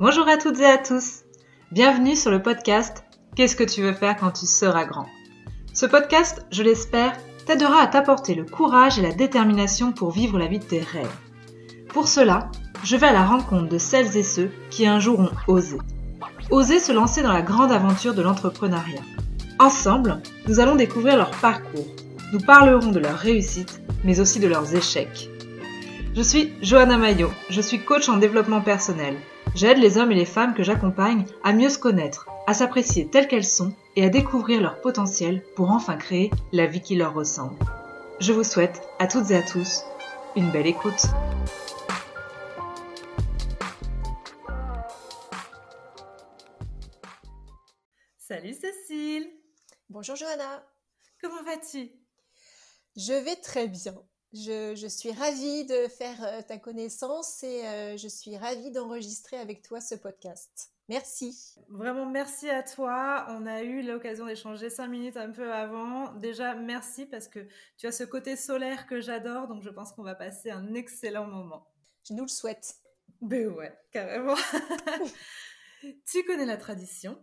Bonjour à toutes et à tous. Bienvenue sur le podcast Qu'est-ce que tu veux faire quand tu seras grand? Ce podcast, je l'espère, t'aidera à t'apporter le courage et la détermination pour vivre la vie de tes rêves. Pour cela, je vais à la rencontre de celles et ceux qui un jour ont osé. Osé se lancer dans la grande aventure de l'entrepreneuriat. Ensemble, nous allons découvrir leur parcours. Nous parlerons de leurs réussites, mais aussi de leurs échecs. Je suis Johanna Maillot, je suis coach en développement personnel. J'aide les hommes et les femmes que j'accompagne à mieux se connaître, à s'apprécier telles qu'elles sont et à découvrir leur potentiel pour enfin créer la vie qui leur ressemble. Je vous souhaite à toutes et à tous une belle écoute. Salut Cécile Bonjour Johanna Comment vas-tu? Je vais très bien. Je, suis ravie de faire euh, ta connaissance et euh, je suis ravie d'enregistrer avec toi ce podcast. Merci. Vraiment, merci à toi. On a eu l'occasion d'échanger cinq minutes un peu avant. Déjà, merci parce que tu as ce côté solaire que j'adore, donc je pense qu'on va passer un excellent moment. Je nous le souhaite. Ben ouais, carrément. tu connais la tradition.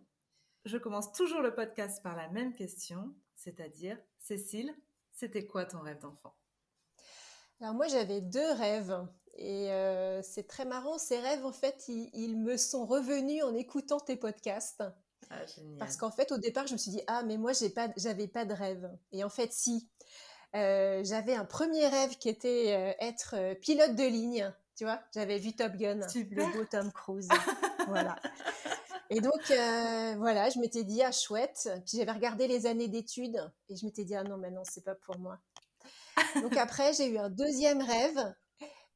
Je commence toujours le podcast par la même question, c'est-à-dire, Cécile, c'était quoi ton rêve d'enfant? Alors moi j'avais deux rêves et euh, c'est très marrant. Ces rêves en fait ils, me sont revenus en écoutant tes podcasts. Ah, Parce qu'en fait au départ je me suis dit ah mais moi j'ai pas j'avais pas de rêve et en fait si euh, j'avais un premier rêve qui était euh, être pilote de ligne. Tu vois j'avais vu Top Gun, le beau Tom Cruise. voilà. Et donc, voilà, je m'étais dit, ah, chouette. Puis j'avais regardé les années d'études et je m'étais dit, ah non, mais non, c'est pas pour moi. Donc après, j'ai eu un deuxième rêve,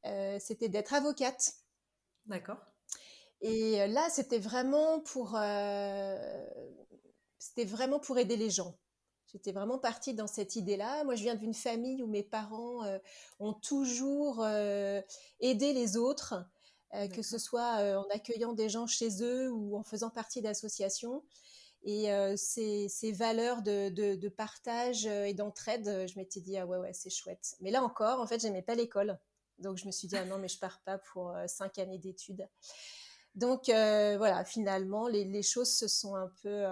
euh, c'était d'être avocate. D'accord. Et euh, là, c'était vraiment pour, euh, c'était vraiment pour aider les gens. J'étais vraiment partie dans cette idée-là. Moi, je viens d'une famille où mes parents ont toujours aidé les autres, que ce soit en accueillant des gens chez eux ou en faisant partie d'associations. Et euh, ces, valeurs de, partage euh, et d'entraide, euh, je m'étais dit, ah ouais, ouais, c'est chouette. Mais là encore, en fait, j'aimais pas l'école. Donc, je me suis dit, ah non, mais je pars pas pour cinq années d'études. Donc, voilà, finalement, les, choses se sont un peu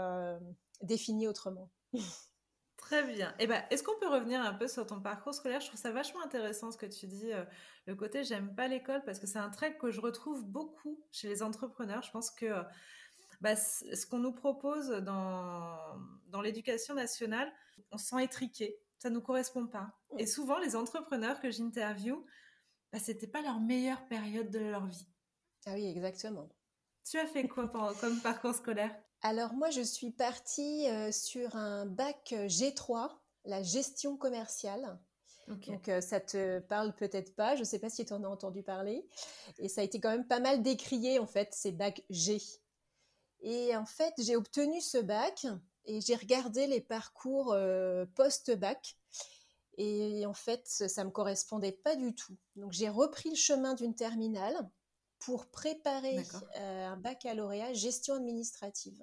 définies autrement. Très bien. Eh ben, est-ce qu'on peut revenir un peu sur ton parcours scolaire? Je trouve ça vachement intéressant ce que tu dis, le côté j'aime pas l'école, parce que c'est un trait que je retrouve beaucoup chez les entrepreneurs. Je pense que bah, ce qu'on nous propose dans, dans l'éducation nationale, on se sent étriqué, ça ne nous correspond pas. Et souvent, les entrepreneurs que j'interviewe, bah, ce n'était pas leur meilleure période de leur vie. Ah oui, exactement. Tu as fait quoi comme parcours scolaire? Alors moi, je suis partie euh, sur un bac G3, la gestion commerciale. Donc euh, ça te parle peut-être pas, je ne sais pas si tu en as entendu parler. Et ça a été quand même pas mal décrié en fait, ces bacs G. Et en fait, j'ai obtenu ce bac et j'ai regardé les parcours euh, post-bac. Et en fait, ça ne me correspondait pas du tout. Donc, j'ai repris le chemin d'une terminale pour préparer euh, un baccalauréat gestion administrative.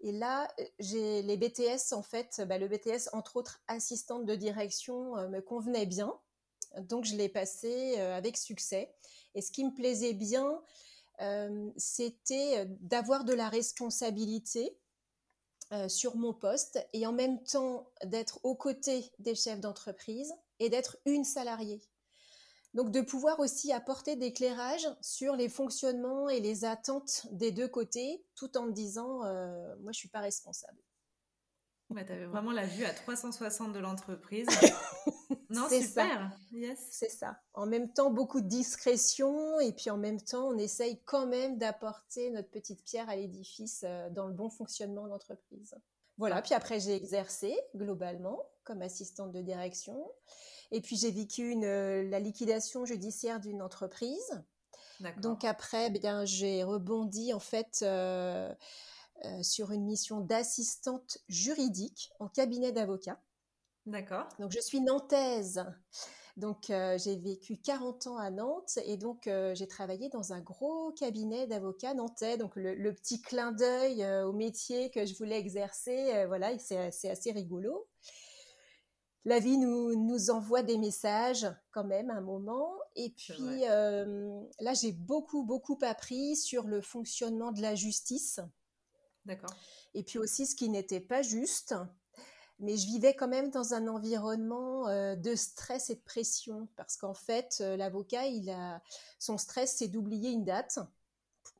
Et là, j'ai les BTS, en fait, bah, le BTS, entre autres, assistante de direction, euh, me convenait bien. Donc, je l'ai passé avec succès. Et ce qui me plaisait bien, euh, c'était euh, d'avoir de la responsabilité euh, sur mon poste et en même temps d'être aux côtés des chefs d'entreprise et d'être une salariée. Donc de pouvoir aussi apporter d'éclairage sur les fonctionnements et les attentes des deux côtés, tout en me disant, moi je suis pas responsable. tu avais vraiment la vue à 360 de l'entreprise. Non, super. Yes. C'est ça. En même temps, beaucoup de discrétion et puis en même temps, on essaye quand même d'apporter notre petite pierre à l'édifice euh, dans le bon fonctionnement de l'entreprise. Voilà. Puis après, j'ai exercé globalement comme assistante de direction. Et puis j'ai vécu une, euh, la liquidation judiciaire d'une entreprise. Donc après, eh bien, j'ai rebondi en fait euh, sur une mission d'assistante juridique en cabinet d'avocat. D'accord. Donc je suis nantaise. Donc euh, j'ai vécu 40 ans à Nantes et donc euh, j'ai travaillé dans un gros cabinet d'avocats nantais. Donc le, petit clin d'œil euh, au métier que je voulais exercer, voilà, c'est assez rigolo. la vie nous, nous, envoie des messages quand même un moment. Et puis là, j'ai beaucoup, beaucoup appris sur le fonctionnement de la justice. D'accord. Et puis aussi ce qui n'était pas juste. Mais je vivais quand même dans un environnement de stress et de pression parce qu'en fait, l'avocat, il a son stress, c'est d'oublier une date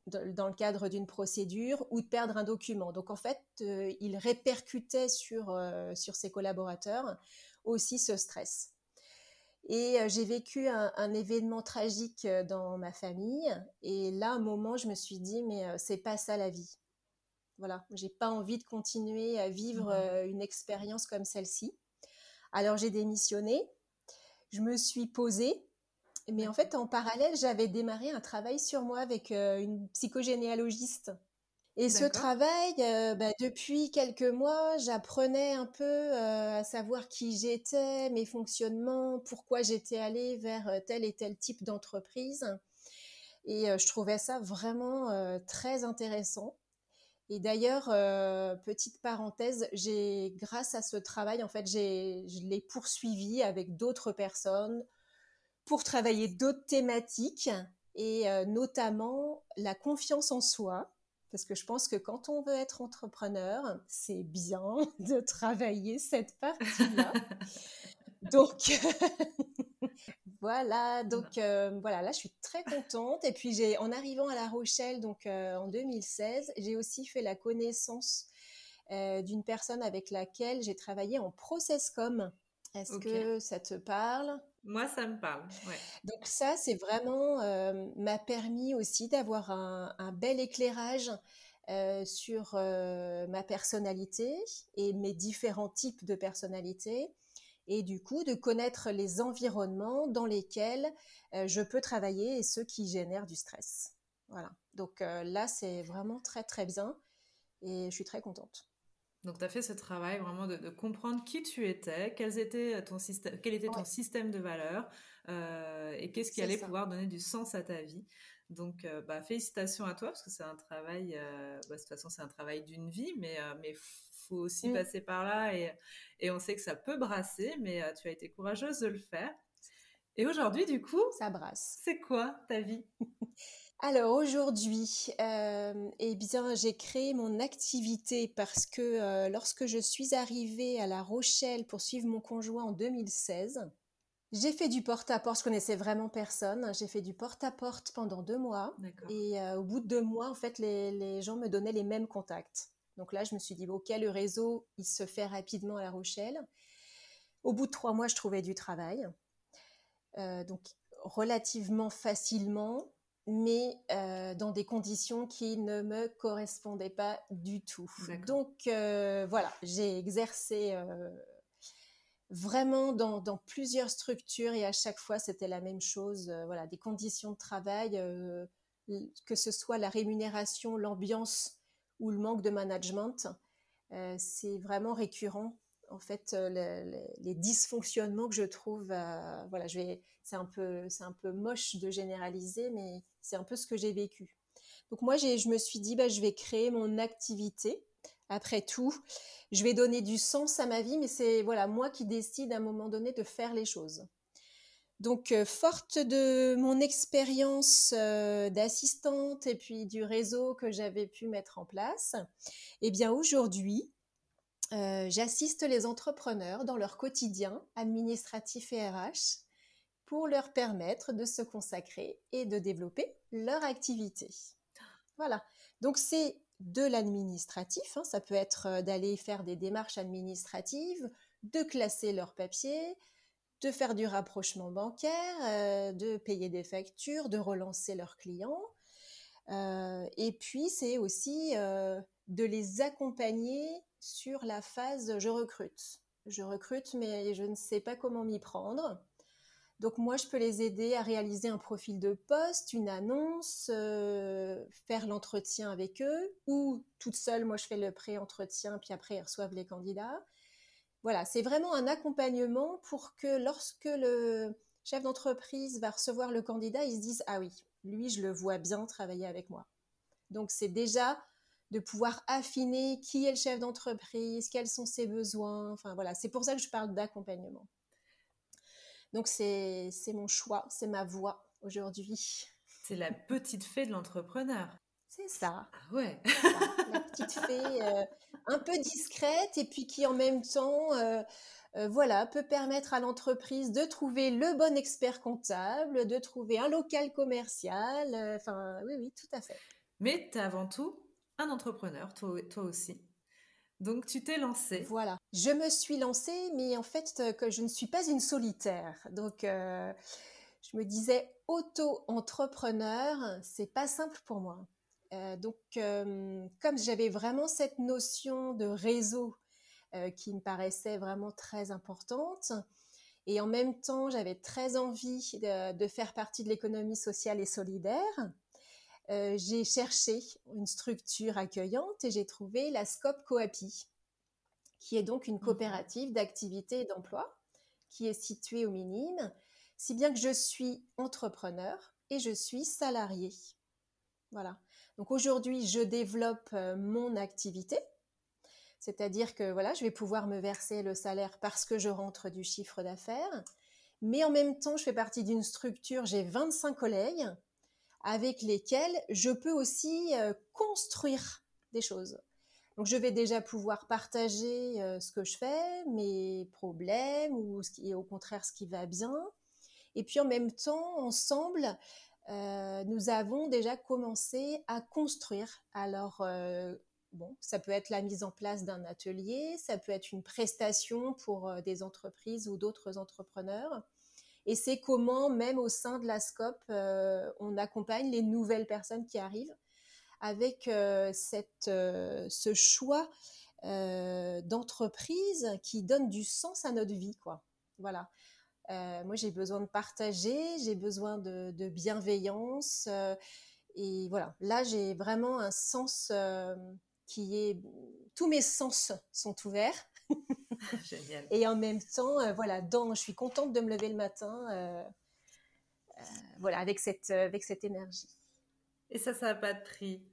dans le cadre d'une procédure ou de perdre un document. Donc en fait, euh, il répercutait sur, euh, sur ses collaborateurs aussi ce stress. Et euh, j'ai vécu un, événement tragique dans ma famille. Et là, un moment, je me suis dit, mais c'est pas ça la vie. Voilà, j'ai pas envie de continuer à vivre mmh. une expérience comme celle-ci. Alors j'ai démissionné. Je me suis posée mais en fait, en parallèle, j'avais démarré un travail sur moi avec euh, une psychogénéalogiste. Et ce travail, euh, bah, depuis quelques mois, j'apprenais un peu euh, à savoir qui j'étais, mes fonctionnements, pourquoi j'étais allée vers tel et tel type d'entreprise. Et je trouvais ça vraiment très intéressant. Et d'ailleurs, petite parenthèse, j'ai, grâce à ce travail, en fait, je l'ai poursuivi avec d'autres personnes, pour travailler d'autres thématiques et euh, notamment la confiance en soi. Parce que je pense que quand on veut être entrepreneur, c'est bien de travailler cette partie-là. donc, voilà, donc euh, voilà, là je suis très contente. Et puis j'ai, en arrivant à La Rochelle, donc euh, en 2016, j'ai aussi fait la connaissance d'une personne avec laquelle j'ai travaillé en processcom. Est-ce que ça te parle? Moi, ça me parle. Donc ça, c'est vraiment euh, m'a permis aussi d'avoir un, bel éclairage euh, sur euh, ma personnalité et mes différents types de personnalité, et du coup de connaître les environnements dans lesquels je peux travailler et ceux qui génèrent du stress. Voilà. Donc là, c'est vraiment très très bien, et je suis très contente. Donc, tu as fait ce travail vraiment de, comprendre qui tu étais, quel était ton système, quel était ton système de valeurs euh, et qu'est-ce qui allait pouvoir donner du sens à ta vie. Donc, euh, bah, félicitations à toi parce que c'est un travail, euh, bah, de toute façon, c'est un travail d'une vie, mais il faut aussi mmh. passer par là et, et, on sait que ça peut brasser, mais tu as été courageuse de le faire. Et aujourd'hui, du coup, ça brasse. C'est quoi ta vie? Alors aujourd'hui, euh, eh bien, j'ai créé mon activité parce que euh, lorsque je suis arrivée à La Rochelle pour suivre mon conjoint en 2016, j'ai fait du porte-à-porte. Je connaissais vraiment personne. J'ai fait du porte-à-porte pendant deux mois. Et euh, au bout de deux mois, en fait, les, gens me donnaient les mêmes contacts. Donc là, je me suis dit, ok, le réseau, il se fait rapidement à La Rochelle. Au bout de trois mois, je trouvais du travail. donc relativement facilement mais euh, dans des conditions qui ne me correspondaient pas du tout. Donc euh, voilà, j'ai exercé euh, vraiment dans, plusieurs structures et à chaque fois c'était la même chose. voilà, des conditions de travail, que ce soit la rémunération, l'ambiance ou le manque de management, c'est vraiment récurrent en fait les dysfonctionnements que je trouve voilà je vais c'est un peu c'est un peu moche de généraliser mais c'est un peu ce que j'ai vécu. Donc moi, je me suis dit, bah, je vais créer mon activité. Après tout, je vais donner du sens à ma vie, mais c'est voilà moi qui décide à un moment donné de faire les choses. Donc, euh, forte de mon expérience euh, d'assistante et puis du réseau que j'avais pu mettre en place, eh bien aujourd'hui, euh, j'assiste les entrepreneurs dans leur quotidien administratif et RH pour leur permettre de se consacrer et de développer leur activité. Voilà. Donc c'est de l'administratif, hein. ça peut être euh, d'aller faire des démarches administratives, de classer leurs papiers, de faire du rapprochement bancaire, euh, de payer des factures, de relancer leurs clients. Euh, et puis c'est aussi de les accompagner sur la phase je recrute. Je recrute mais je ne sais pas comment m'y prendre. Donc moi, je peux les aider à réaliser un profil de poste, une annonce, euh, faire l'entretien avec eux, ou toute seule, moi, je fais le pré-entretien, puis après, ils reçoivent les candidats. Voilà, c'est vraiment un accompagnement pour que lorsque le chef d'entreprise va recevoir le candidat, il se dise, ah oui, lui, je le vois bien travailler avec moi. Donc c'est déjà de pouvoir affiner qui est le chef d'entreprise, quels sont ses besoins. Enfin voilà, c'est pour ça que je parle d'accompagnement. Donc c'est mon choix, c'est ma voix aujourd'hui. C'est la petite fée de l'entrepreneur. C'est ça. Ah ouais. La petite fée euh, un peu discrète et puis qui en même temps, euh, euh, voilà, peut permettre à l'entreprise de trouver le bon expert comptable, de trouver un local commercial. Enfin, oui, oui, tout à fait. Mais tu es avant tout un entrepreneur, toi, toi aussi. Donc tu t'es lancée. Voilà. Je me suis lancée, mais en fait, que je ne suis pas une solitaire. Donc je me disais auto-entrepreneur, c'est pas simple pour moi. Euh, donc, euh, comme j'avais vraiment cette notion de réseau euh, qui me paraissait vraiment très importante, et en même temps, j'avais très envie de, faire partie de l'économie sociale et solidaire, j'ai cherché une structure accueillante et j'ai trouvé la SCOP Coapi, qui est donc une mmh. coopérative d'activité et d'emploi, qui est située au Minime, si bien que je suis entrepreneur et je suis salarié. Voilà. Donc aujourd'hui, je développe euh, mon activité, c'est-à-dire que voilà, je vais pouvoir me verser le salaire parce que je rentre du chiffre d'affaires, mais en même temps, je fais partie d'une structure, j'ai 25 collègues avec lesquels je peux aussi euh, construire des choses. Donc je vais déjà pouvoir partager euh, ce que je fais, mes problèmes ou ce qui au contraire ce qui va bien. Et puis en même temps, ensemble, euh, nous avons déjà commencé à construire. Alors, bon, ça peut être la mise en place d'un atelier, ça peut être une prestation pour des entreprises ou d'autres entrepreneurs. Et c'est comment, même au sein de la SCOP, on accompagne les nouvelles personnes qui arrivent avec cette, ce choix d'entreprise qui donne du sens à notre vie, quoi. Voilà. Euh, moi, j'ai besoin de partager, j'ai besoin de, bienveillance. Euh, et voilà, là, j'ai vraiment un sens euh, qui est... Tous mes sens sont ouverts. Génial. Et en même temps, voilà, dans, je suis contente de me lever le matin, voilà, avec cette, avec cette énergie. Et ça, ça n'a pas de prix.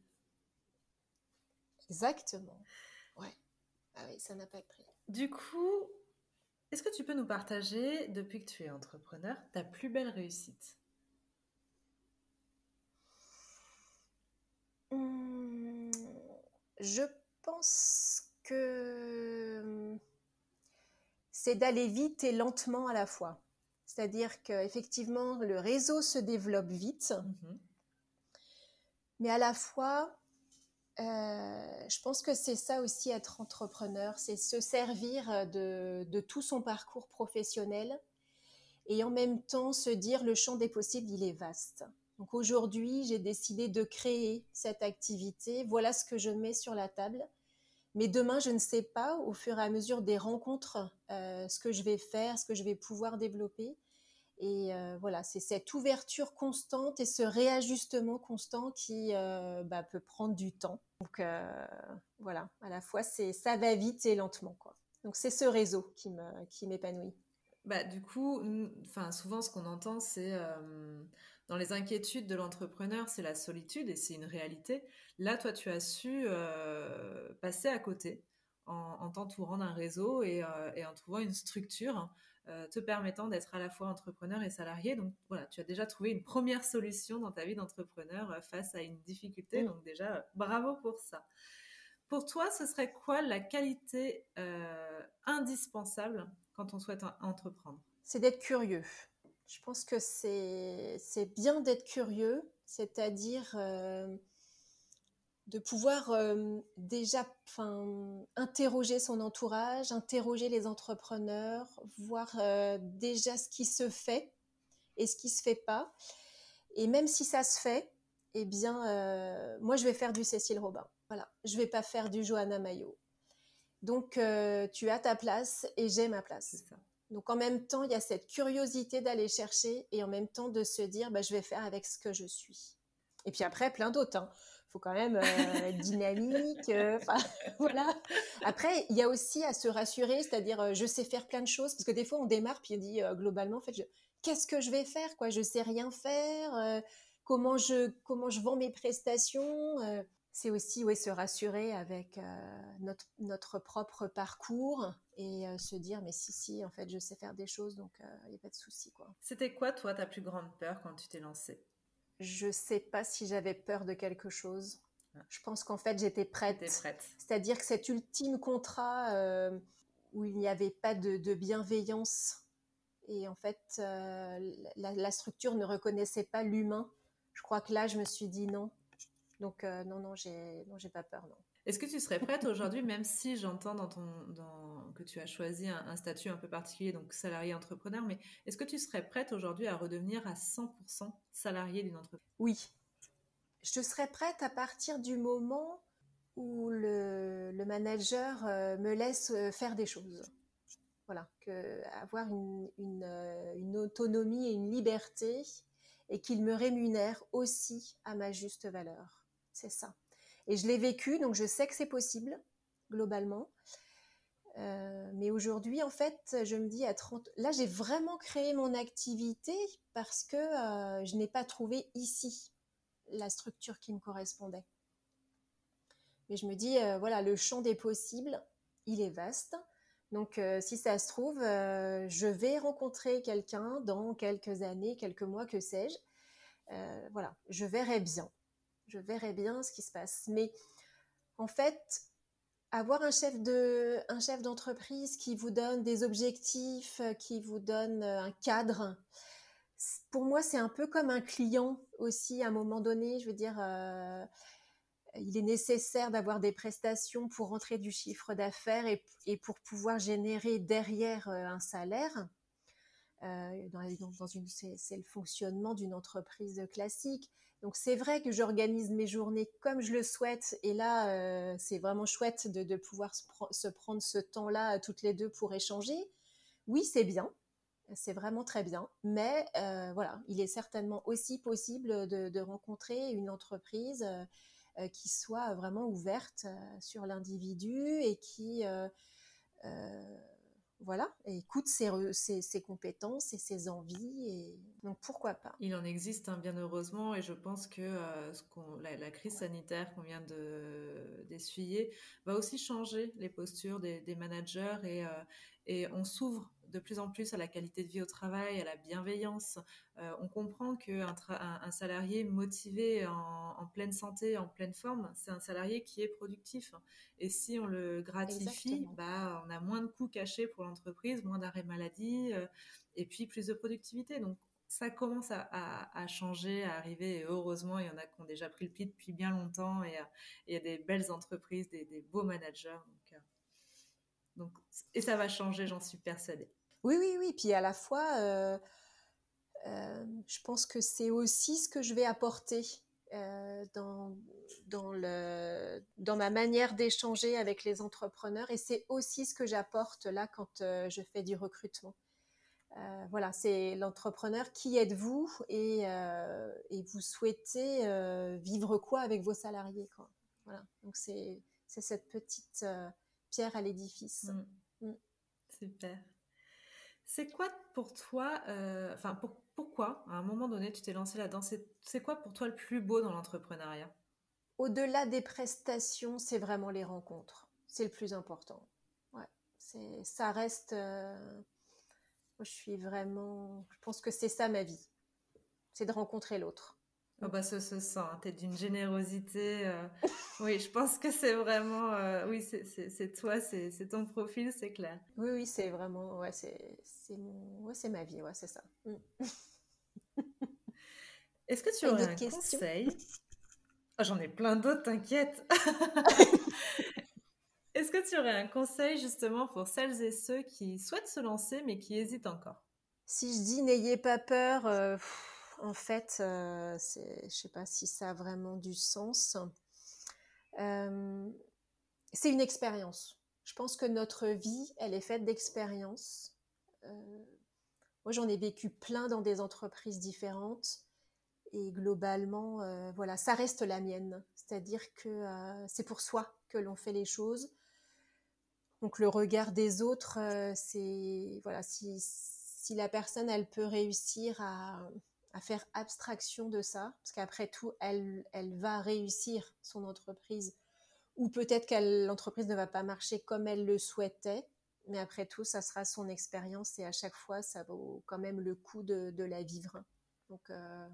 Exactement. Ouais. Ah oui, ça n'a pas de prix. Du coup, est-ce que tu peux nous partager, depuis que tu es entrepreneur, ta plus belle réussite? Hum, Je pense que c'est d'aller vite et lentement à la fois. C'est-à-dire qu'effectivement, le réseau se développe vite, mhm. mais à la fois, euh, je pense que c'est ça aussi être entrepreneur, c'est se servir de, tout son parcours professionnel et en même temps se dire le champ des possibles, il est vaste. Donc aujourd'hui, j'ai décidé de créer cette activité. Voilà ce que je mets sur la table. Mais demain, je ne sais pas, au fur et à mesure des rencontres, euh, ce que je vais faire, ce que je vais pouvoir développer. Et euh, voilà, c'est cette ouverture constante et ce réajustement constant qui euh, bah, peut prendre du temps. Donc voilà, à la fois c'est ça va vite et lentement quoi. Donc c'est ce réseau qui me qui m'épanouit. Bah du coup, souvent ce qu'on entend c'est dans les inquiétudes de l'entrepreneur, c'est la solitude et c'est une réalité. Là, toi, tu as su passer à côté en, t'entourant d'un réseau et, et, en trouvant une structure euh, te permettant d'être à la fois entrepreneur et salarié. Donc voilà, tu as déjà trouvé une première solution dans ta vie d'entrepreneur euh, face à une difficulté. Donc déjà, bravo pour ça. Pour toi, ce serait quoi la qualité euh, indispensable quand on souhaite entreprendre? C'est d'être curieux. Je pense que c'est bien d'être curieux, c'est-à-dire de pouvoir euh, déjà interroger son entourage, interroger les entrepreneurs, voir euh, déjà ce qui se fait et ce qui se fait pas. Et même si ça se fait, eh bien, euh, moi, je vais faire du Cécile Robin. Voilà, je vais pas faire du Johanna Mayo. Donc, tu as ta place et j'ai ma place. Donc, en même temps, il y a cette curiosité d'aller chercher et en même temps de se dire, bah, je vais faire avec ce que je suis. Et puis après, plein d'autres. Hein faut quand même euh, être dynamique. Euh, voilà. Après, il y a aussi à se rassurer, c'est-à-dire euh, je sais faire plein de choses parce que des fois on démarre puis on dit globalement en fait qu'est-ce que je vais faire quoi, je sais rien faire. comment je comment je vends mes prestations. C'est aussi ouais, se rassurer avec notre, notre, propre parcours et se dire mais si si en fait je sais faire des choses donc il n'y a pas de souci quoi. C'était quoi toi ta plus grande peur quand tu t'es lancée? Je sais pas si j'avais peur de quelque chose. Ah. Je pense qu'en fait j'étais prête. prête. C'est-à-dire que cet ultime contrat où il n'y avait pas de, de, bienveillance et en fait la, la structure ne reconnaissait pas l'humain. Je crois que là je me suis dit non, donc euh, non, non, j'ai, non, j'ai pas peur, non. Est-ce que tu serais prête aujourd'hui, même si j'entends dans ton, dans, que tu as choisi un, statut un peu particulier, donc salarié entrepreneur, mais est-ce que tu serais prête aujourd'hui à redevenir à 100% salarié d'une entreprise? Oui, je serais prête à partir du moment où le, le manager euh, me laisse euh, faire des choses. Voilà, que avoir une, une, une autonomie et une liberté et qu'il me rémunère aussi à ma juste valeur. C'est ça. Et je l'ai vécu, donc je sais que c'est possible, globalement. Euh, mais aujourd'hui, en fait, je me dis à 30... Là, j'ai vraiment créé mon activité parce que euh, je n'ai pas trouvé ici la structure qui me correspondait. Mais je me dis, euh, voilà, le champ des possibles, il est vaste. Donc, si ça se trouve, je vais rencontrer quelqu'un dans quelques années, quelques mois, que sais-je. voilà, je verrai bien je verrai bien ce qui se passe. Mais en fait, avoir un chef d'entreprise qui vous donne des objectifs, qui vous donne euh, un cadre, pour moi, c'est un peu comme un client aussi. À un moment donné, je veux dire, euh, il est nécessaire d'avoir des prestations pour rentrer du chiffre d'affaires et, pour pouvoir générer derrière euh, un salaire. dans une, c'est le fonctionnement d'une entreprise classique. Donc c'est vrai que j'organise mes journées comme je le souhaite. Et là euh, c'est vraiment chouette de, pouvoir se, prendre ce temps-là toutes les deux pour échanger. Oui, c'est bien, c'est vraiment très bien, mais euh, voilà, il est certainement aussi possible de, rencontrer une entreprise euh, qui soit vraiment ouverte sur l'individu et qui voilà, et écoute ses, compétences et ses envies. Donc pourquoi pas Il en existe, hein, bien heureusement, et je pense que euh, la, crise sanitaire qu'on vient d'essuyer va aussi changer les postures des, managers euh, et on s'ouvre de plus en plus à la qualité de vie au travail, à la bienveillance. Euh, on comprend qu'un un, salarié motivé, en, pleine santé, en pleine forme, c'est un salarié qui est productif. Et si on le gratifie, bah, on a moins de coûts cachés pour l'entreprise, moins d'arrêts maladie, euh, et puis plus de productivité. Donc ça commence à, changer, à arriver. Et heureusement, il y en a qui ont déjà pris le pli depuis bien longtemps. Et, il y a des belles entreprises, des, beaux managers. Et ça va changer, j'en suis persuadée. Oui, oui, oui. Puis à la fois, euh, euh, je pense que c'est aussi ce que je vais apporter euh, dans, dans, le, dans ma manière d'échanger avec les entrepreneurs. Et c'est aussi ce que j'apporte là quand je fais du recrutement. voilà, c'est l'entrepreneur. Qui êtes-vous et, et, vous souhaitez vivre quoi avec vos salariés. Voilà. Donc c'est cette petite pierre à l'édifice. Mm. Mm. Super. C'est quoi pour toi, euh, enfin pourquoi à un moment donné tu t'es lancé là-dedans C'est quoi pour toi le plus beau dans l'entrepreneuriat? Au-delà des prestations, c'est vraiment les rencontres. C'est le plus important. Ouais, c'est ça reste. Euh, moi, je suis vraiment. Je pense que c'est ça ma vie. C'est de rencontrer l'autre. Oh bah, ça se sent, hein. tu es d'une générosité. Euh, oui, je pense que c'est vraiment. Euh, oui, c'est toi, c'est ton profil, c'est clair. Oui, oui, c'est vraiment. Ouais, c'est ouais, ma vie, ouais, c'est ça. Mm. Est-ce que tu aurais un conseil? Oh, J'en ai plein d'autres, t'inquiète. Est-ce que tu aurais un conseil justement pour celles et ceux qui souhaitent se lancer mais qui hésitent encore? Si je dis n'ayez pas peur. Euh, en fait, euh, je ne sais pas si ça a vraiment du sens. Euh, c'est une expérience. Je pense que notre vie, elle est faite d'expériences. Euh, moi, j'en ai vécu plein dans des entreprises différentes. Et globalement, voilà, ça reste la mienne. C'est-à-dire que c'est pour soi que l'on fait les choses. Donc le regard des autres, c'est voilà, si, si la personne elle peut réussir à, à faire abstraction de ça, parce qu'après tout, elle, elle va réussir son entreprise, ou peut-être que l'entreprise ne va pas marcher comme elle le souhaitait, mais après tout, ça sera son expérience et à chaque fois, ça vaut quand même le coup de, la vivre. Donc euh,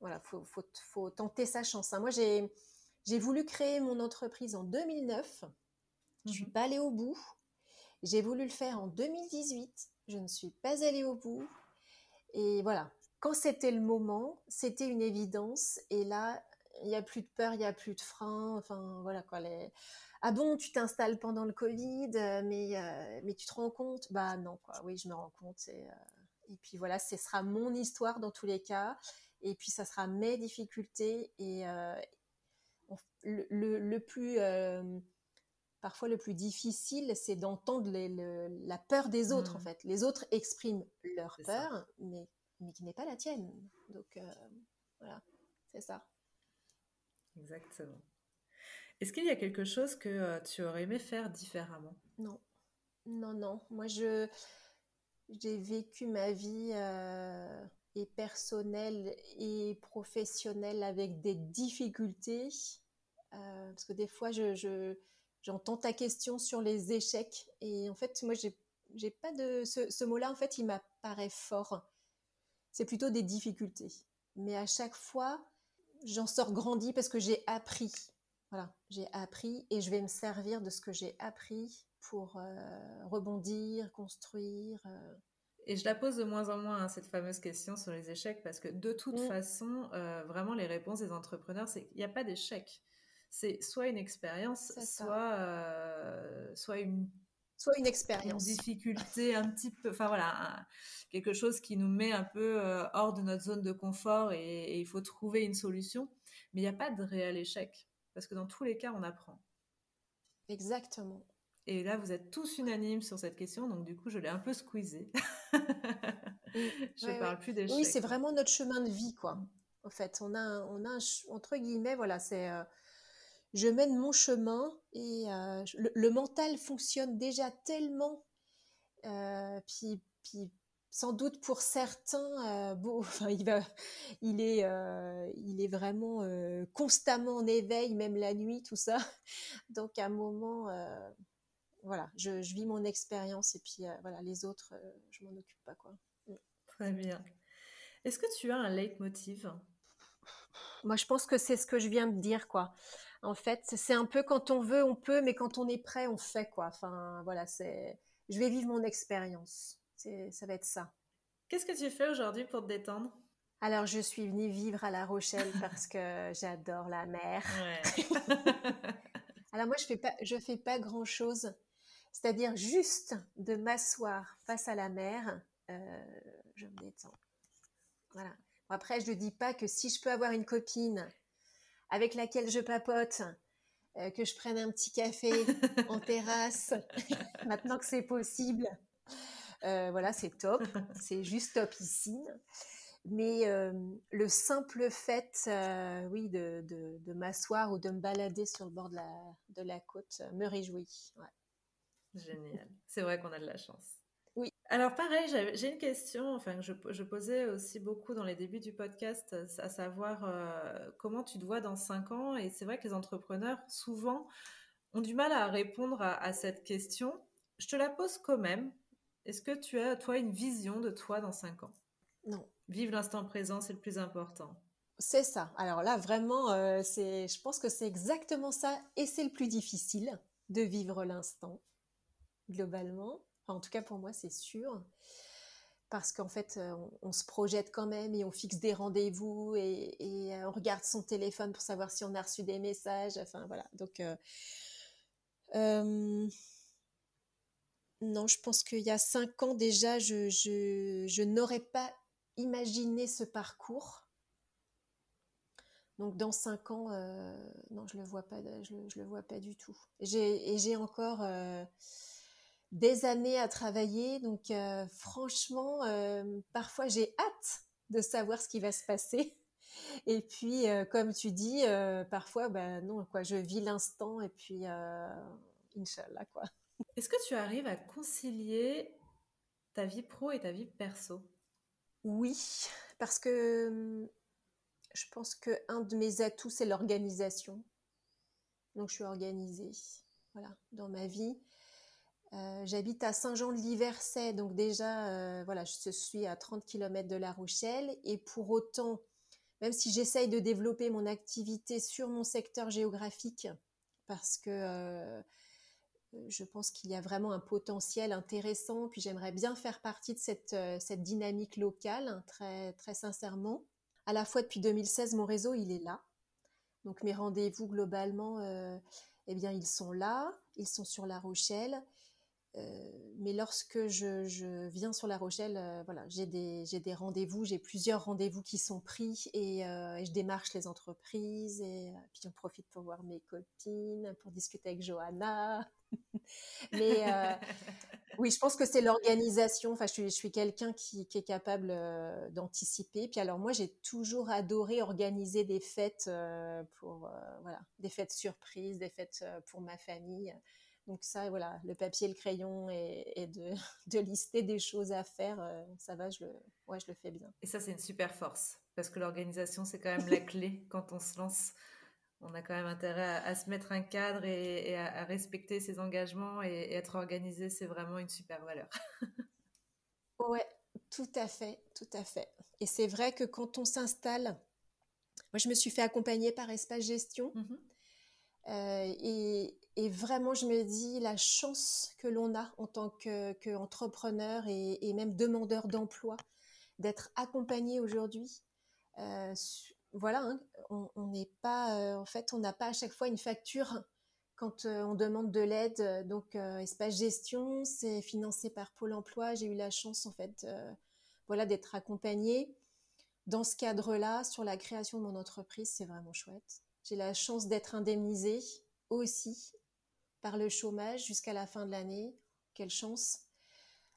voilà, faut, faut, tenter sa chance. Hein. Moi, j'ai voulu créer mon entreprise en 2009. Je suis mhm. pas allée au bout. J'ai voulu le faire en 2018. Je ne suis pas allée au bout. Et voilà, quand c'était le moment, c'était une évidence. Et là, il n'y a plus de peur, il n'y a plus de frein. Enfin, voilà quoi. Ah bon, tu t'installes pendant le Covid, mais, euh, mais tu te rends compte? Bah non, quoi. Oui, je me rends compte. Et, euh, et puis voilà, ce sera mon histoire dans tous les cas. Et puis ça sera mes difficultés. Et euh, le, le, plus parfois le plus difficile, c'est d'entendre la peur des autres, en mmh. fait. Les autres expriment leur peur, mais, mais qui n'est pas la tienne. Donc, euh, voilà, c'est ça. Exactement. Est-ce qu'il y a quelque chose que euh, tu aurais aimé faire différemment? Non. Non, non. Moi, je j'ai vécu ma vie euh, et personnelle et professionnelle avec des difficultés. parce que des fois, je j'entends ta question sur les échecs et en fait moi j'ai pas de ce, mot-là en fait il m'apparaît fort c'est plutôt des difficultés mais à chaque fois j'en sors grandi parce que j'ai appris voilà j'ai appris et je vais me servir de ce que j'ai appris pour euh, rebondir construire euh. Et je la pose de moins en moins, hein, cette fameuse question sur les échecs, parce que de toute mmh. façon, euh, vraiment, les réponses des entrepreneurs, c'est qu'il n'y a pas d'échec c'est soit une expérience, soit, euh, soit une soit une expérience. difficulté un petit peu, enfin voilà, quelque chose qui nous met un peu euh, hors de notre zone de confort et, il faut trouver une solution. Mais il n'y a pas de réel échec parce que dans tous les cas, on apprend. Exactement. Et là, vous êtes tous unanimes sur cette question, donc du coup, je l'ai un peu squeezée. je ne parle plus d'échec. Oui, c'est vraiment notre chemin de vie, quoi. En fait, on a, on a entre guillemets, voilà, c'est euh, je mène mon chemin et euh, le, mental fonctionne déjà tellement. Euh, puis, puis, sans doute pour certains, euh, bon, enfin, il, va, il, est, il est vraiment constamment en éveil, même la nuit, tout ça. Donc à un moment, voilà, je, je, vis mon expérience et puis voilà, les autres, je m'en occupe pas. Quoi. Très bien. Est-ce que tu as un leitmotiv? Moi, je pense que c'est ce que je viens de dire, quoi. En fait, c'est un peu quand on veut, on peut, mais quand on est prêt, on fait quoi. Enfin, voilà, c'est. Je vais vivre mon expérience. Ça va être ça. Qu'est-ce que tu fais aujourd'hui pour te détendre? Alors, je suis venue vivre à La Rochelle parce que j'adore la mer. Alors moi, je fais pas, je fais pas grand chose. C'est-à-dire juste de m'asseoir face à la mer, euh, je me détends. Voilà. Après, je ne dis pas que si je peux avoir une copine avec laquelle je papote, euh, que je prenne un petit café en terrasse, maintenant que c'est possible. Euh, voilà, c'est top, c'est juste top ici. Mais euh, le simple fait, oui, de, m'asseoir ou de me balader sur le bord de la, de la côte me réjouit. Génial. C'est vrai qu'on a de la chance. Alors pareil, j'ai une question, enfin je, je, posais aussi beaucoup dans les débuts du podcast, à savoir euh, comment tu te vois dans cinq ans? Et c'est vrai que les entrepreneurs, souvent, ont du mal à répondre à, cette question. Je te la pose quand même. Est-ce que tu as, toi, une vision de toi dans cinq ans? Non. Vive l'instant présent, c'est le plus important. C'est ça. Alors là, vraiment, euh, c'est, je pense que c'est exactement ça. Et c'est le plus difficile de vivre l'instant, globalement en tout cas, pour moi, c'est sûr. Parce qu'en fait, euh, on, se projette quand même et on fixe des rendez-vous et, euh, on regarde son téléphone pour savoir si on a reçu des messages. Enfin, voilà. Donc, euh, non, je pense qu'il y a cinq ans déjà, je, n'aurais pas imaginé ce parcours. Donc dans cinq ans, non, je le vois pas, je, le vois pas du tout. et j'ai encore des années à travailler. Donc, euh, franchement, euh, parfois, j'ai hâte de savoir ce qui va se passer. Et puis, euh, comme tu dis, parfois, ben non, quoi, je vis l'instant et puis, Inch'Allah, quoi. Est-ce que tu arrives à concilier ta vie pro et ta vie perso? Oui, parce que hum, je pense qu'un de mes atouts, c'est l'organisation. Donc, je suis organisée, voilà, dans ma vie. Euh, j'habite à Saint-Jean-de-Liverset, donc déjà, euh, voilà, je suis à 30 km de La Rochelle. Et pour autant, même si j'essaye de développer mon activité sur mon secteur géographique, parce que euh, je pense qu'il y a vraiment un potentiel intéressant, puis j'aimerais bien faire partie de cette, dynamique locale, très, très sincèrement à la fois depuis 2016, mon réseau, il est là. Donc mes rendez-vous, globalement, eh bien, ils sont là, ils sont sur La Rochelle. Euh, mais lorsque je, viens sur La Rochelle, euh, voilà, j'ai des, des rendez-vous, j'ai plusieurs rendez-vous qui sont pris et, je démarche les entreprises et puis j'en profite pour voir mes copines, pour discuter avec Johanna. mais oui, je pense que c'est l'organisation. Enfin, je suis, je suis quelqu'un qui, est capable euh, d'anticiper. Puis alors moi, j'ai toujours adoré organiser des fêtes euh, pour euh, voilà, des fêtes surprises, des fêtes pour ma famille. Donc ça, voilà, le papier, le crayon et, de, de, lister des choses à faire, ça va, je le, ouais, je le fais bien. Et ça, c'est une super force parce que l'organisation, c'est quand même la clé quand on se lance on a quand même intérêt à, se mettre un cadre et, à, respecter ses engagements et, être organisé, c'est vraiment une super valeur. ouais, tout à fait, tout à fait. Et c'est vrai que quand on s'installe, moi je me suis fait accompagner par Espace Gestion. Mhm. Euh, et, vraiment, je me dis la chance que l'on a en tant qu'entrepreneur et, même demandeur d'emploi d'être accompagné aujourd'hui euh, voilà, hein, on n'est pas, euh, en fait, on n'a pas à chaque fois une facture quand euh, on demande de l'aide. Donc, euh, espace gestion, c'est financé par Pôle Emploi. J'ai eu la chance, en fait, voilà, d'être accompagnée dans ce cadre-là sur la création de mon entreprise. C'est vraiment chouette. J'ai la chance d'être indemnisée aussi par le chômage jusqu'à la fin de l'année. Quelle chance.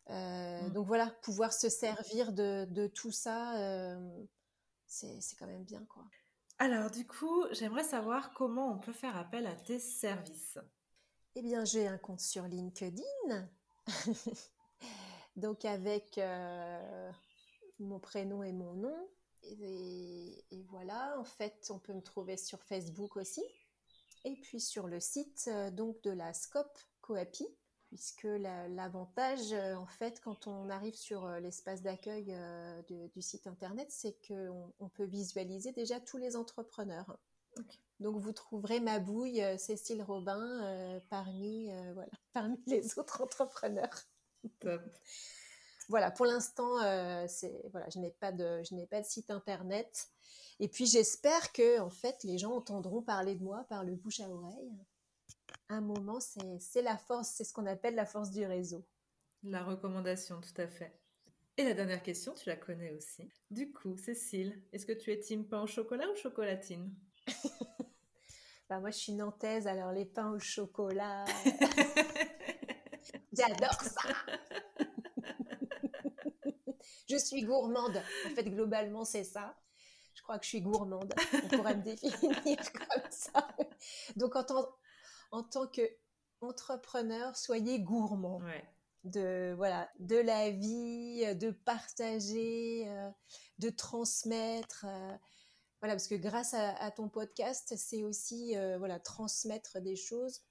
Mmh. Donc voilà, pouvoir se servir de, tout ça, c'est quand même bien, quoi. Alors, du coup, j'aimerais savoir comment on peut faire appel à tes services. Eh bien, j'ai un compte sur LinkedIn. Donc, avec euh, mon prénom et mon nom. Et, voilà, en fait, on peut me trouver sur Facebook aussi. Et puis sur le site euh, donc de la Scope Coapi, puisque l'avantage, euh, en fait, quand on arrive sur euh, l'espace d'accueil euh, du site internet, c'est qu'on on peut visualiser déjà tous les entrepreneurs. Donc vous trouverez ma bouille Cécile Robin parmi, voilà, parmi les autres entrepreneurs. Voilà, pour l'instant, c'est voilà, je n'ai pas de je n'ai pas de site internet. Et puis j'espère que en fait les gens entendront parler de moi par le bouche à oreille un moment, c'est la force, c'est ce qu'on appelle la force du réseau. La recommandation, tout à fait. Et la dernière question, tu la connais aussi. Du coup, Cécile, est-ce que tu es team pain au chocolat ou chocolatine? Bah Moi, je suis nantaise, alors les pains au chocolat. J'adore ça Je suis gourmande. En fait, globalement, c'est ça. Je crois que je suis gourmande. On pourrait me définir comme ça. Donc, en tant, en tant qu'entrepreneur, soyez gourmand. De, voilà, de la vie, de partager, euh, de transmettre. Euh, voilà, parce que grâce à, ton podcast, c'est aussi euh, voilà, transmettre des choses.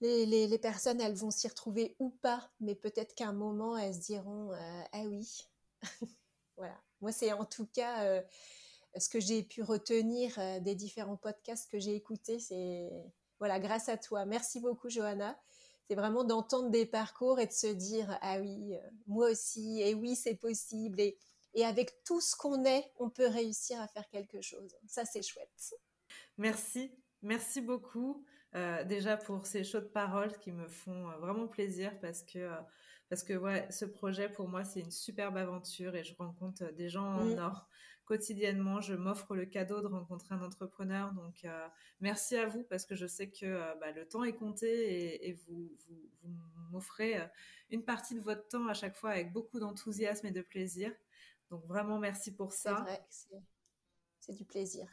Les, personnes, elles vont s'y retrouver ou pas, mais peut-être qu'à un moment, elles se diront Ah oui. voilà. Moi, c'est en tout cas ce que j'ai pu retenir des différents podcasts que j'ai écoutés, c'est voilà, grâce à toi. Merci beaucoup, Johanna. C'est vraiment d'entendre des parcours et de se dire ah oui, euh, moi aussi, et oui, c'est possible. Et, avec tout ce qu'on est, on peut réussir à faire quelque chose. Ça, c'est chouette. Merci, merci beaucoup. Euh, déjà pour ces chaudes paroles qui me font euh, vraiment plaisir parce que parce que ouais, ce projet pour moi c'est une superbe aventure et je rencontre des gens en mm. or quotidiennement. Je m'offre le cadeau de rencontrer un entrepreneur. Donc, euh, merci à vous parce que je sais que euh, bah, le temps est compté et, vous, m'offrez euh, une partie de votre temps à chaque fois avec beaucoup d'enthousiasme et de plaisir. Donc, vraiment, merci pour ça. C'est du plaisir.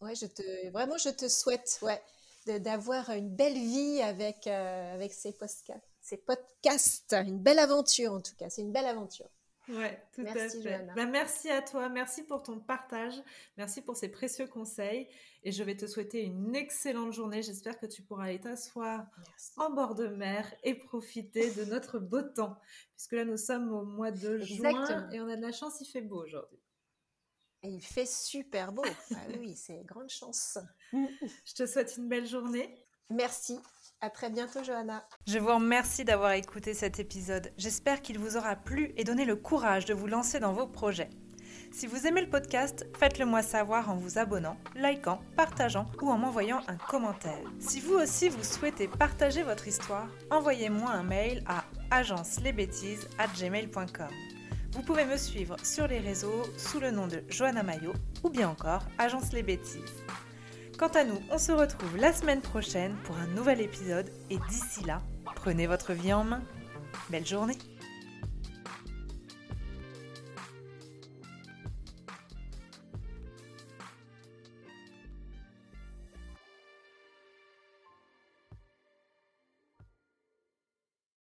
Ouais, je te, vraiment, je te souhaite ouais, d'avoir une belle vie avec, avec ces, podcasts, ces podcasts. Une belle aventure, en tout cas. C'est une belle aventure. Ouais, tout merci, à fait. Bah, merci à toi, merci pour ton partage, merci pour ces précieux conseils et je vais te souhaiter une excellente journée. J'espère que tu pourras aller t'asseoir en bord de mer et profiter de notre beau temps puisque là nous sommes au mois de juin et on a de la chance, il fait beau aujourd'hui. Et il fait super beau. ah oui, c'est grande chance. je te souhaite une belle journée. Merci. À très bientôt, Johanna. Je vous remercie d'avoir écouté cet épisode. J'espère qu'il vous aura plu et donné le courage de vous lancer dans vos projets. Si vous aimez le podcast, faites-le moi savoir en vous abonnant, likant, partageant ou en m'envoyant un commentaire. Si vous aussi vous souhaitez partager votre histoire, envoyez-moi un mail à agencelesbêtises@gmail.com. Vous pouvez me suivre sur les réseaux sous le nom de Johanna Mayo ou bien encore Agence les Bêtises. Quant à nous, on se retrouve la semaine prochaine pour un nouvel épisode et d'ici là, prenez votre vie en main. Belle journée